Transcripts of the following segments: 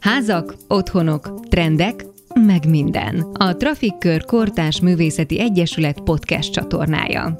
Házak, otthonok, trendek, meg minden. A Trafikkör Kortás Művészeti Egyesület podcast csatornája.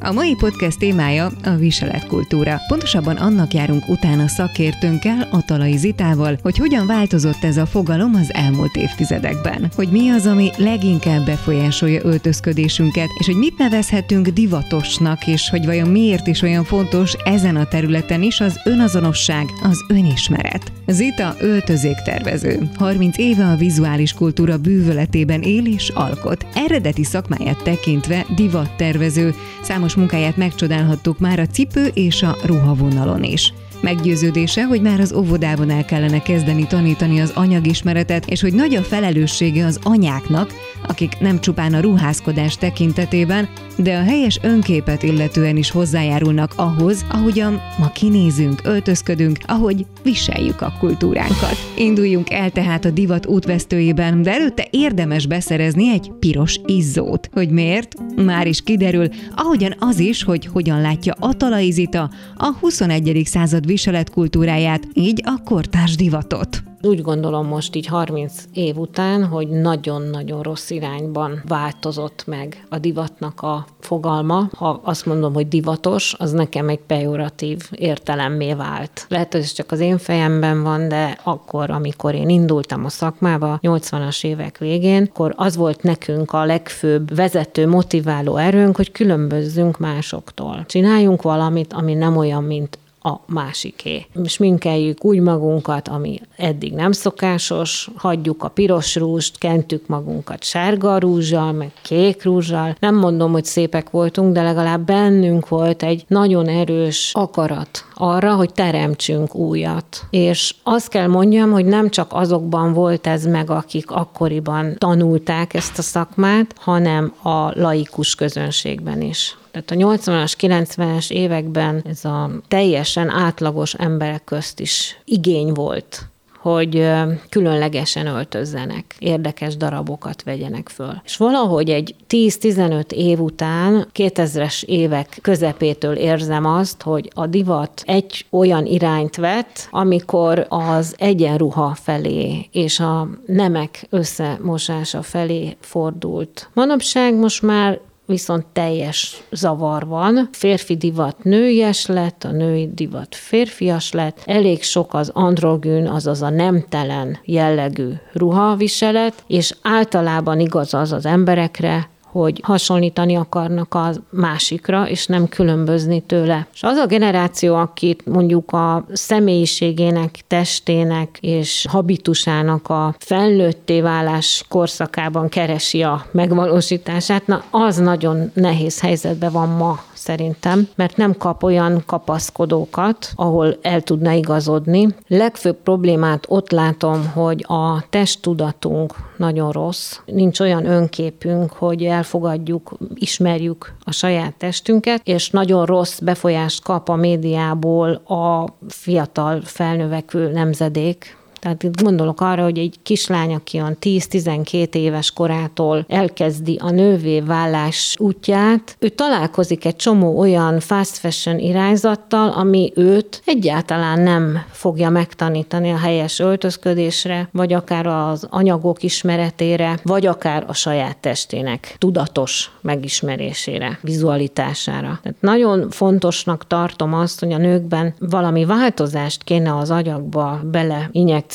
A mai podcast témája a viseletkultúra. Pontosabban annak járunk utána szakértőnkkel, Atalai Zitával, hogy hogyan változott ez a fogalom az elmúlt évtizedekben. Hogy mi az, ami leginkább befolyásolja öltözködésünket, és hogy mit nevezhetünk divatosnak, és hogy vajon miért is olyan fontos ezen a területen is az önazonosság, az önismeret. Zita öltözéktervező. 30 éve a vizuális kultúra bűvöletében él és alkot. Eredeti szakmáját tekintve divattervező, számos munkáját megcsodálhattuk már a cipő és a ruhavonalon is. Meggyőződése, hogy már az óvodában el kellene kezdeni tanítani az anyagismeretet, és hogy nagy a felelőssége az anyáknak, akik nem csupán a ruházkodás tekintetében, de a helyes önképet illetően is hozzájárulnak ahhoz, ahogyan ma kinézünk, öltözködünk, ahogy viseljük a kultúránkat. Induljunk el tehát a divat útvesztőjében, de előtte érdemes beszerezni egy piros izzót. Hogy miért? Már is kiderül, ahogyan az is, hogy hogyan látja Atalai Zita a 21. század viseletkultúráját, így a kortárs divatot. Úgy gondolom most így 30 év után, hogy nagyon-nagyon rossz irányban változott meg a divatnak a fogalma. Ha azt mondom, hogy divatos, az nekem egy pejoratív értelemmé vált. Lehet, hogy ez csak az én fejemben van, de akkor, amikor én indultam a szakmába, 80-as évek végén, akkor az volt nekünk a legfőbb vezető, motiváló erőnk, hogy különbözzünk másoktól. Csináljunk valamit, ami nem olyan, mint a másiké. Sminkeljük úgy magunkat, ami eddig nem szokásos, hagyjuk a piros rúst, kentük magunkat sárga rúzsal, meg kék rúzsal. Nem mondom, hogy szépek voltunk, de legalább bennünk volt egy nagyon erős akarat arra, hogy teremtsünk újat. És azt kell mondjam, hogy nem csak azokban volt ez meg, akik akkoriban tanulták ezt a szakmát, hanem a laikus közönségben is. Tehát a 80-as, 90-es években ez a teljesen átlagos emberek közt is igény volt hogy különlegesen öltözzenek, érdekes darabokat vegyenek föl. És valahogy egy 10-15 év után, 2000-es évek közepétől érzem azt, hogy a divat egy olyan irányt vett, amikor az egyenruha felé és a nemek összemosása felé fordult. Manapság most már viszont teljes zavar van. Férfi divat nőies lett, a női divat férfias lett, elég sok az androgyn, azaz a nemtelen jellegű ruhaviselet, és általában igaz az az emberekre, hogy hasonlítani akarnak a másikra, és nem különbözni tőle. És az a generáció, akit mondjuk a személyiségének, testének és habitusának a felnőtté válás korszakában keresi a megvalósítását, na az nagyon nehéz helyzetben van ma szerintem, mert nem kap olyan kapaszkodókat, ahol el tudna igazodni. Legfőbb problémát ott látom, hogy a testtudatunk nagyon rossz, nincs olyan önképünk, hogy elfogadjuk, ismerjük a saját testünket, és nagyon rossz befolyást kap a médiából a fiatal felnövekvő nemzedék, tehát gondolok arra, hogy egy kislány, aki olyan 10-12 éves korától elkezdi a nővé vállás útját, ő találkozik egy csomó olyan fast fashion irányzattal, ami őt egyáltalán nem fogja megtanítani a helyes öltözködésre, vagy akár az anyagok ismeretére, vagy akár a saját testének tudatos megismerésére, vizualitására. Tehát nagyon fontosnak tartom azt, hogy a nőkben valami változást kéne az agyakba bele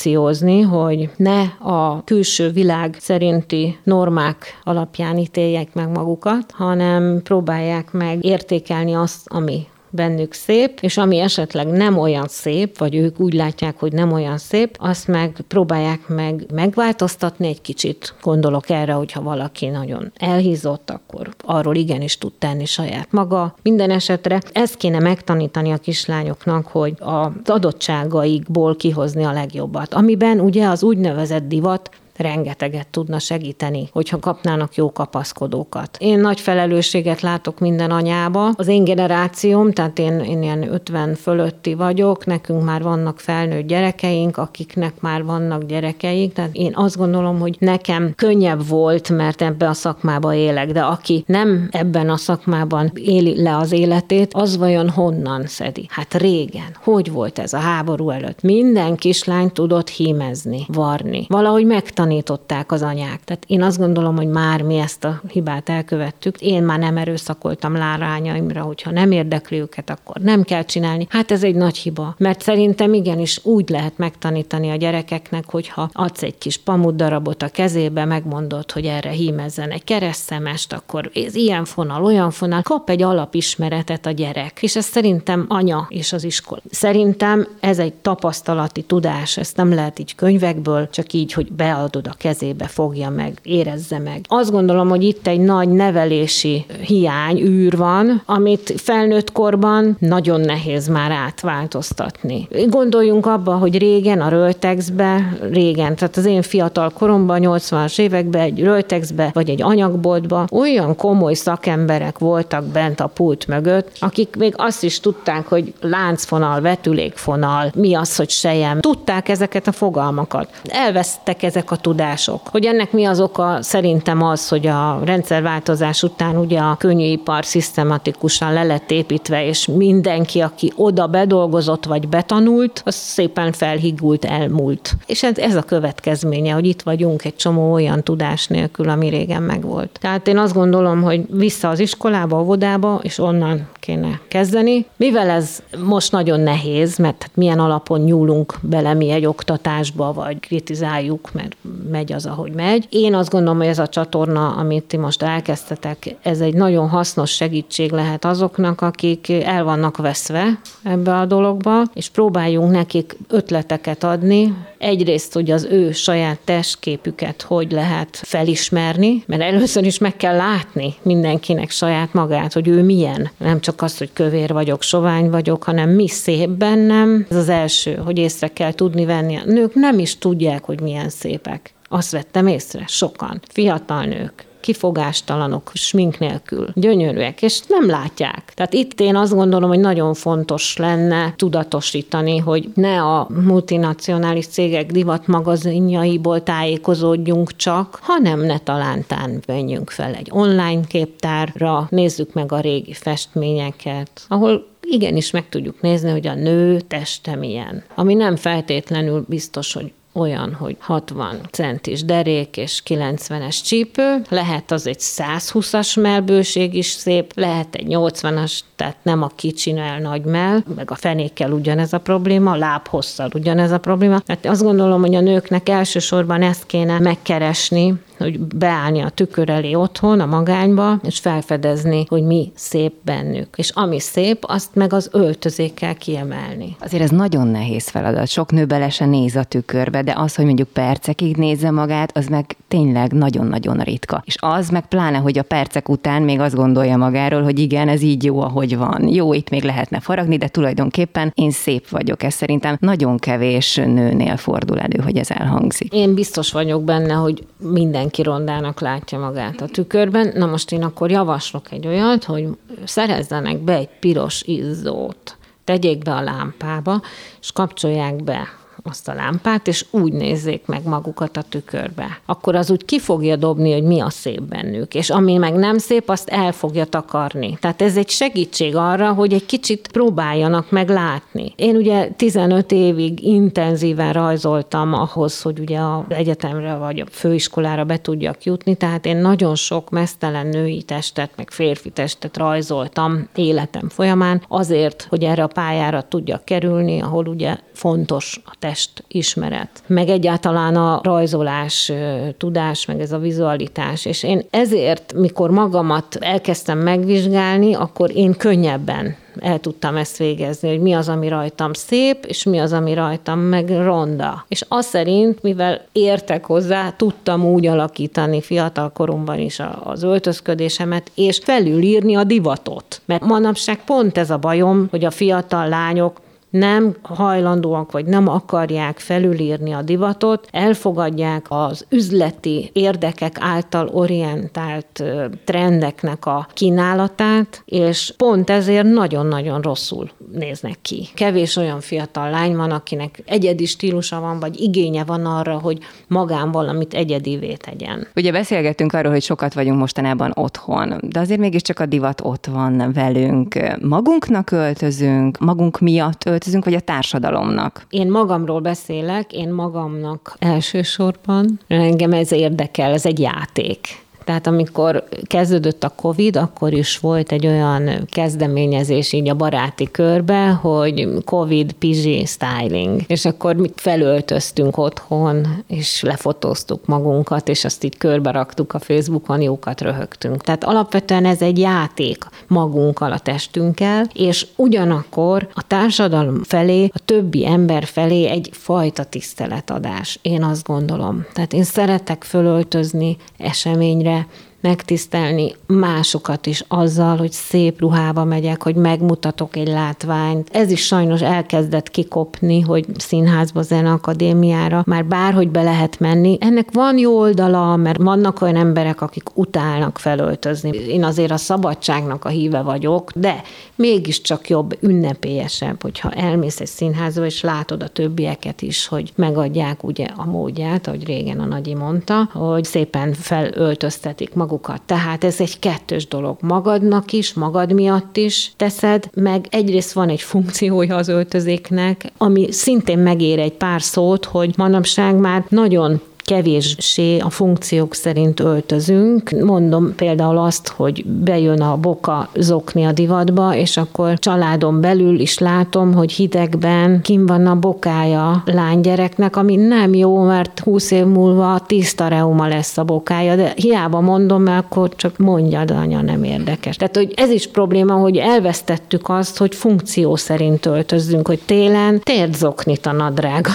injekciózni, hogy ne a külső világ szerinti normák alapján ítéljek meg magukat, hanem próbálják meg értékelni azt, ami bennük szép, és ami esetleg nem olyan szép, vagy ők úgy látják, hogy nem olyan szép, azt meg próbálják meg megváltoztatni egy kicsit. Gondolok erre, hogyha valaki nagyon elhízott, akkor arról igenis tud tenni saját maga. Minden esetre ezt kéne megtanítani a kislányoknak, hogy az adottságaikból kihozni a legjobbat. Amiben ugye az úgynevezett divat rengeteget tudna segíteni, hogyha kapnának jó kapaszkodókat. Én nagy felelősséget látok minden anyába. Az én generációm, tehát én, én ilyen 50 fölötti vagyok, nekünk már vannak felnőtt gyerekeink, akiknek már vannak gyerekeik, tehát én azt gondolom, hogy nekem könnyebb volt, mert ebbe a szakmába élek, de aki nem ebben a szakmában éli le az életét, az vajon honnan szedi? Hát régen. Hogy volt ez a háború előtt? Minden kislány tudott hímezni, varni. Valahogy megtanították az anyák. Tehát én azt gondolom, hogy már mi ezt a hibát elkövettük. Én már nem erőszakoltam lárányaimra, hogyha nem érdekli őket, akkor nem kell csinálni. Hát ez egy nagy hiba. Mert szerintem igenis úgy lehet megtanítani a gyerekeknek, hogyha adsz egy kis pamut darabot a kezébe, megmondod, hogy erre hímezzen egy keresztszemest, akkor ez ilyen fonal, olyan fonal, kap egy alapismeretet a gyerek. És ez szerintem anya és az iskola. Szerintem ez egy tapasztalati tudás, ezt nem lehet így könyvekből, csak így, hogy beadod a kezébe, fogja meg, érezze meg. Azt gondolom, hogy itt egy nagy nevelési hiány, űr van, amit felnőtt korban nagyon nehéz már átváltoztatni. Gondoljunk abba, hogy régen a Röltexbe, régen, tehát az én fiatal koromban, 80-as években egy Röltexbe, vagy egy anyagboltba olyan komoly szakemberek voltak bent a pult mögött, akik még azt is tudták, hogy láncfonal, vetülékfonal, mi az, hogy sejem. Tudták ezeket a fogalmakat. Elvesztek ezek a tudások. Hogy ennek mi az oka, szerintem az, hogy a rendszerváltozás után ugye a könnyűipar szisztematikusan le lett építve, és mindenki, aki oda bedolgozott vagy betanult, az szépen felhigult, elmúlt. És ez a következménye, hogy itt vagyunk egy csomó olyan tudás nélkül, ami régen megvolt. Tehát én azt gondolom, hogy vissza az iskolába, óvodába, és onnan kéne kezdeni. Mivel ez most nagyon nehéz, mert hát milyen alapon nyúlunk bele mi egy oktatásba, vagy kritizáljuk, mert megy az, ahogy megy. Én azt gondolom, hogy ez a csatorna, amit ti most elkezdtetek, ez egy nagyon hasznos segítség lehet azoknak, akik el vannak veszve ebbe a dologba, és próbáljunk nekik ötleteket adni. Egyrészt, hogy az ő saját testképüket hogy lehet felismerni, mert először is meg kell látni mindenkinek saját magát, hogy ő milyen. Nem csak az, hogy kövér vagyok, sovány vagyok, hanem mi szép bennem. Ez az első, hogy észre kell tudni venni. A nők nem is tudják, hogy milyen szépek. Azt vettem észre, sokan. Fiatal nők, kifogástalanok, smink nélkül, gyönyörűek, és nem látják. Tehát itt én azt gondolom, hogy nagyon fontos lenne tudatosítani, hogy ne a multinacionális cégek divatmagazinjaiból tájékozódjunk csak, hanem ne talántán venjünk fel egy online képtárra, nézzük meg a régi festményeket, ahol igenis meg tudjuk nézni, hogy a nő teste milyen. Ami nem feltétlenül biztos, hogy olyan, hogy 60 centis derék és 90-es csípő, lehet az egy 120-as melbőség is szép, lehet egy 80-as, tehát nem a kicsinál nagy mell, meg a fenékkel ugyanez a probléma, a lábhosszal ugyanez a probléma. Tehát azt gondolom, hogy a nőknek elsősorban ezt kéne megkeresni, hogy beállni a tükör elé otthon, a magányba, és felfedezni, hogy mi szép bennük. És ami szép, azt meg az öltözékkel kiemelni. Azért ez nagyon nehéz feladat. Sok nő bele se néz a tükörbe, de az, hogy mondjuk percekig nézze magát, az meg tényleg nagyon-nagyon ritka. És az meg pláne, hogy a percek után még azt gondolja magáról, hogy igen, ez így jó, ahogy van. Jó, itt még lehetne faragni, de tulajdonképpen én szép vagyok. Ez szerintem nagyon kevés nőnél fordul elő, hogy ez elhangzik. Én biztos vagyok benne, hogy minden mindenki rondának látja magát a tükörben. Na most én akkor javaslok egy olyat, hogy szerezzenek be egy piros izzót, tegyék be a lámpába, és kapcsolják be azt a lámpát, és úgy nézzék meg magukat a tükörbe. Akkor az úgy ki fogja dobni, hogy mi a szép bennük, és ami meg nem szép, azt el fogja takarni. Tehát ez egy segítség arra, hogy egy kicsit próbáljanak meg látni. Én ugye 15 évig intenzíven rajzoltam ahhoz, hogy ugye az egyetemre vagy a főiskolára be tudjak jutni, tehát én nagyon sok mesztelen női testet, meg férfi testet rajzoltam életem folyamán, azért, hogy erre a pályára tudjak kerülni, ahol ugye fontos a test ismeret, meg egyáltalán a rajzolás tudás, meg ez a vizualitás. És én ezért, mikor magamat elkezdtem megvizsgálni, akkor én könnyebben el tudtam ezt végezni, hogy mi az, ami rajtam szép, és mi az, ami rajtam meg ronda. És az szerint, mivel értek hozzá, tudtam úgy alakítani fiatal koromban is az öltözködésemet, és felülírni a divatot. Mert manapság pont ez a bajom, hogy a fiatal lányok nem hajlandóak, vagy nem akarják felülírni a divatot, elfogadják az üzleti érdekek által orientált trendeknek a kínálatát, és pont ezért nagyon-nagyon rosszul néznek ki. Kevés olyan fiatal lány van, akinek egyedi stílusa van, vagy igénye van arra, hogy magán valamit egyedivé tegyen. Ugye beszélgettünk arról, hogy sokat vagyunk mostanában otthon, de azért mégiscsak a divat ott van velünk. Magunknak öltözünk, magunk miatt öltözünk, vagy a társadalomnak? Én magamról beszélek, én magamnak elsősorban. Engem ez érdekel, ez egy játék. Tehát amikor kezdődött a COVID, akkor is volt egy olyan kezdeményezés így a baráti körbe, hogy COVID pizsi styling. És akkor mi felöltöztünk otthon, és lefotóztuk magunkat, és azt így körbe raktuk a Facebookon, jókat röhögtünk. Tehát alapvetően ez egy játék magunkkal, a testünkkel, és ugyanakkor a társadalom felé, a többi ember felé egy fajta tiszteletadás. Én azt gondolom. Tehát én szeretek fölöltözni eseményre, Yeah. Megtisztelni másokat is azzal, hogy szép ruhába megyek, hogy megmutatok egy látványt. Ez is sajnos elkezdett kikopni, hogy színházba, zeneakadémiára már bárhogy be lehet menni. Ennek van jó oldala, mert vannak olyan emberek, akik utálnak felöltözni. Én azért a szabadságnak a híve vagyok, de mégiscsak jobb, ünnepélyesebb, hogyha elmész egy színházba, és látod a többieket is, hogy megadják ugye a módját, ahogy régen a nagyi mondta, hogy szépen felöltöztetik magukat. Tehát ez egy kettős dolog. Magadnak is, magad miatt is teszed, meg egyrészt van egy funkciója az öltözéknek, ami szintén megér egy pár szót, hogy manapság már nagyon kevéssé a funkciók szerint öltözünk. Mondom például azt, hogy bejön a boka zokni a divatba, és akkor családon belül is látom, hogy hidegben kim van a bokája lánygyereknek, ami nem jó, mert 20 év múlva tiszta reuma lesz a bokája, de hiába mondom, mert akkor csak mondja, de anya nem érdekes. Tehát, hogy ez is probléma, hogy elvesztettük azt, hogy funkció szerint öltözzünk, hogy télen zoknit a nadrág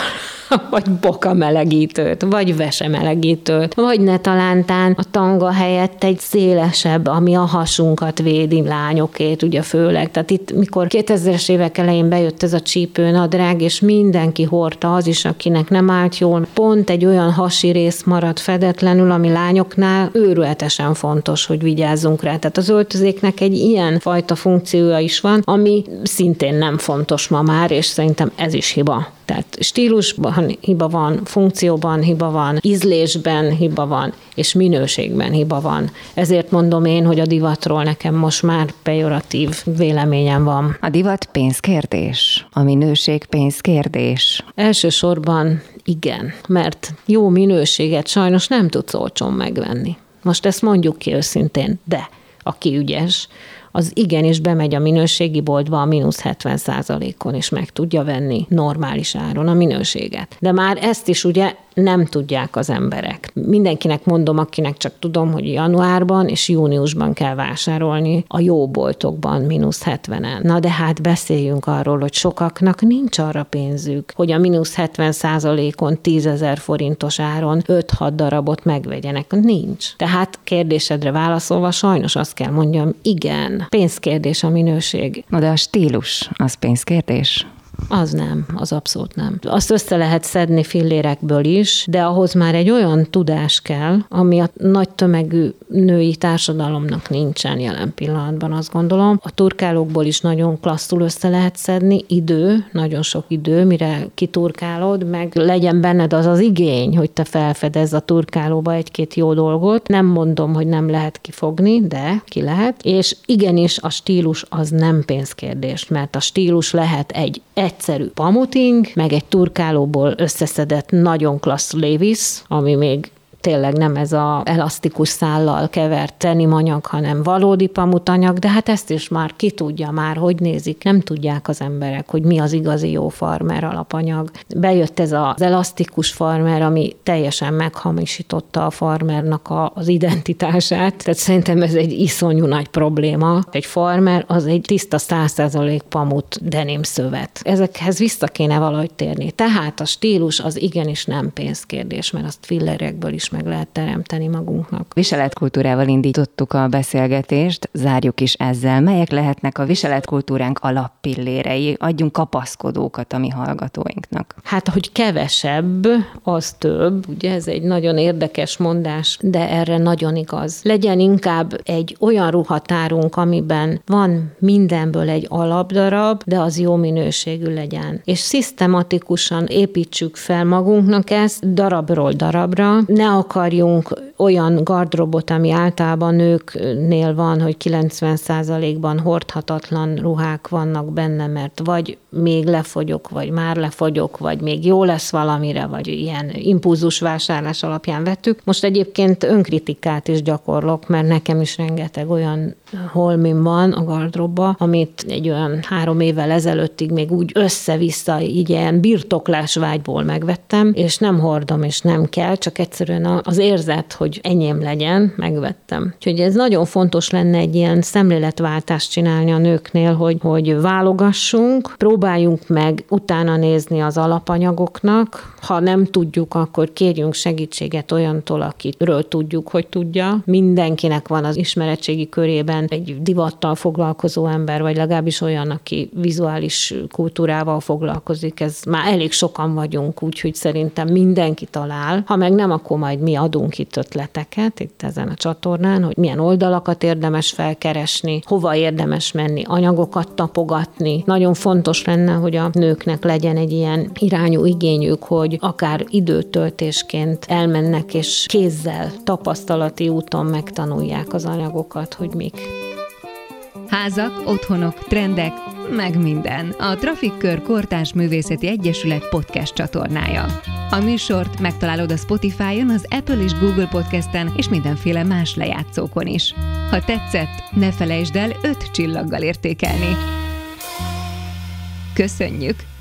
vagy boka melegítőt, vagy vese melegítőt, vagy ne talántán a tanga helyett egy szélesebb, ami a hasunkat védi lányokét, ugye főleg. Tehát itt, mikor 2000-es évek elején bejött ez a csípőnadrág, és mindenki hordta, az is, akinek nem állt jól, pont egy olyan hasi rész maradt fedetlenül, ami lányoknál őrületesen fontos, hogy vigyázzunk rá. Tehát az öltözéknek egy ilyen fajta funkciója is van, ami szintén nem fontos ma már, és szerintem ez is hiba. Tehát stílusban hiba van, funkcióban hiba van, ízlésben hiba van, és minőségben hiba van. Ezért mondom én, hogy a divatról nekem most már pejoratív véleményem van. A divat pénzkérdés, a minőség pénzkérdés. Elsősorban igen, mert jó minőséget sajnos nem tudsz olcsón megvenni. Most ezt mondjuk ki őszintén, de aki ügyes, az igenis bemegy a minőségi boltba a mínusz 70% on és meg tudja venni normális áron a minőséget. De már ezt is ugye nem tudják az emberek. Mindenkinek mondom, akinek csak tudom, hogy januárban és júniusban kell vásárolni a jó boltokban mínusz 70-en. Na de hát beszéljünk arról, hogy sokaknak nincs arra pénzük, hogy a mínusz 70 százalékon 10 ezer forintos áron 5-6 darabot megvegyenek. Nincs. Tehát kérdésedre válaszolva sajnos azt kell mondjam, igen, pénzkérdés a minőség. Na de a stílus, az pénzkérdés? Az nem, az abszolút nem. Azt össze lehet szedni fillérekből is, de ahhoz már egy olyan tudás kell, ami a nagy tömegű női társadalomnak nincsen jelen pillanatban, azt gondolom. A turkálókból is nagyon klasszul össze lehet szedni, idő, nagyon sok idő, mire kiturkálod, meg legyen benned az az igény, hogy te felfedez a turkálóba egy-két jó dolgot. Nem mondom, hogy nem lehet kifogni, de ki lehet. És igenis a stílus az nem pénzkérdés, mert a stílus lehet egy egyszerű pamuting, meg egy turkálóból összeszedett nagyon klassz Levis, ami még tényleg nem ez a elasztikus szállal kevert tenimanyag, hanem valódi pamutanyag, de hát ezt is már ki tudja már, hogy nézik. Nem tudják az emberek, hogy mi az igazi jó farmer alapanyag. Bejött ez az elasztikus farmer, ami teljesen meghamisította a farmernak a, az identitását. Tehát szerintem ez egy iszonyú nagy probléma. Egy farmer az egy tiszta 100% pamut denim szövet. Ezekhez vissza kéne valahogy térni. Tehát a stílus az igenis nem pénzkérdés, mert azt fillerekből is meg lehet teremteni magunknak. Viseletkultúrával indítottuk a beszélgetést, zárjuk is ezzel. Melyek lehetnek a viseletkultúránk alappillérei? Adjunk kapaszkodókat a mi hallgatóinknak. Hát, hogy kevesebb, az több. Ugye ez egy nagyon érdekes mondás, de erre nagyon igaz. Legyen inkább egy olyan ruhatárunk, amiben van mindenből egy alapdarab, de az jó minőségű legyen. És szisztematikusan építsük fel magunknak ezt darabról darabra. Ne akarjunk olyan gardrobot, ami általában nőknél van, hogy 90%-ban hordhatatlan ruhák vannak benne, mert vagy még lefogyok, vagy már lefogyok, vagy még jó lesz valamire, vagy ilyen impulzus vásárlás alapján vettük. Most egyébként önkritikát is gyakorlok, mert nekem is rengeteg olyan holmim van a gardróbba, amit egy olyan három évvel ezelőttig még úgy össze-vissza, így ilyen birtoklás vágyból megvettem, és nem hordom, és nem kell, csak egyszerűen az érzet, hogy enyém legyen, megvettem. Úgyhogy ez nagyon fontos lenne egy ilyen szemléletváltást csinálni a nőknél, hogy, hogy válogassunk, próbáljunk meg utána nézni az alapanyagoknak, ha nem tudjuk, akkor kérjünk segítséget olyantól, akiről tudjuk, hogy tudja. Mindenkinek van az ismeretségi körében egy divattal foglalkozó ember, vagy legalábbis olyan, aki vizuális kultúrával foglalkozik. Ez már elég sokan vagyunk, úgyhogy szerintem mindenki talál. Ha meg nem, akkor majd mi adunk itt ötleteket itt ezen a csatornán, hogy milyen oldalakat érdemes felkeresni, hova érdemes menni, anyagokat tapogatni. Nagyon fontos lenne, hogy a nőknek legyen egy ilyen irányú igényük, hogy akár időtöltésként elmennek és kézzel, tapasztalati úton megtanulják az anyagokat, hogy mik. Házak, otthonok, trendek, meg minden. A Trafikkör Kortás Művészeti Egyesület podcast csatornája. A műsort megtalálod a Spotify-on, az Apple és Google Podcasten és mindenféle más lejátszókon is. Ha tetszett, ne felejtsd el öt csillaggal értékelni. Köszönjük!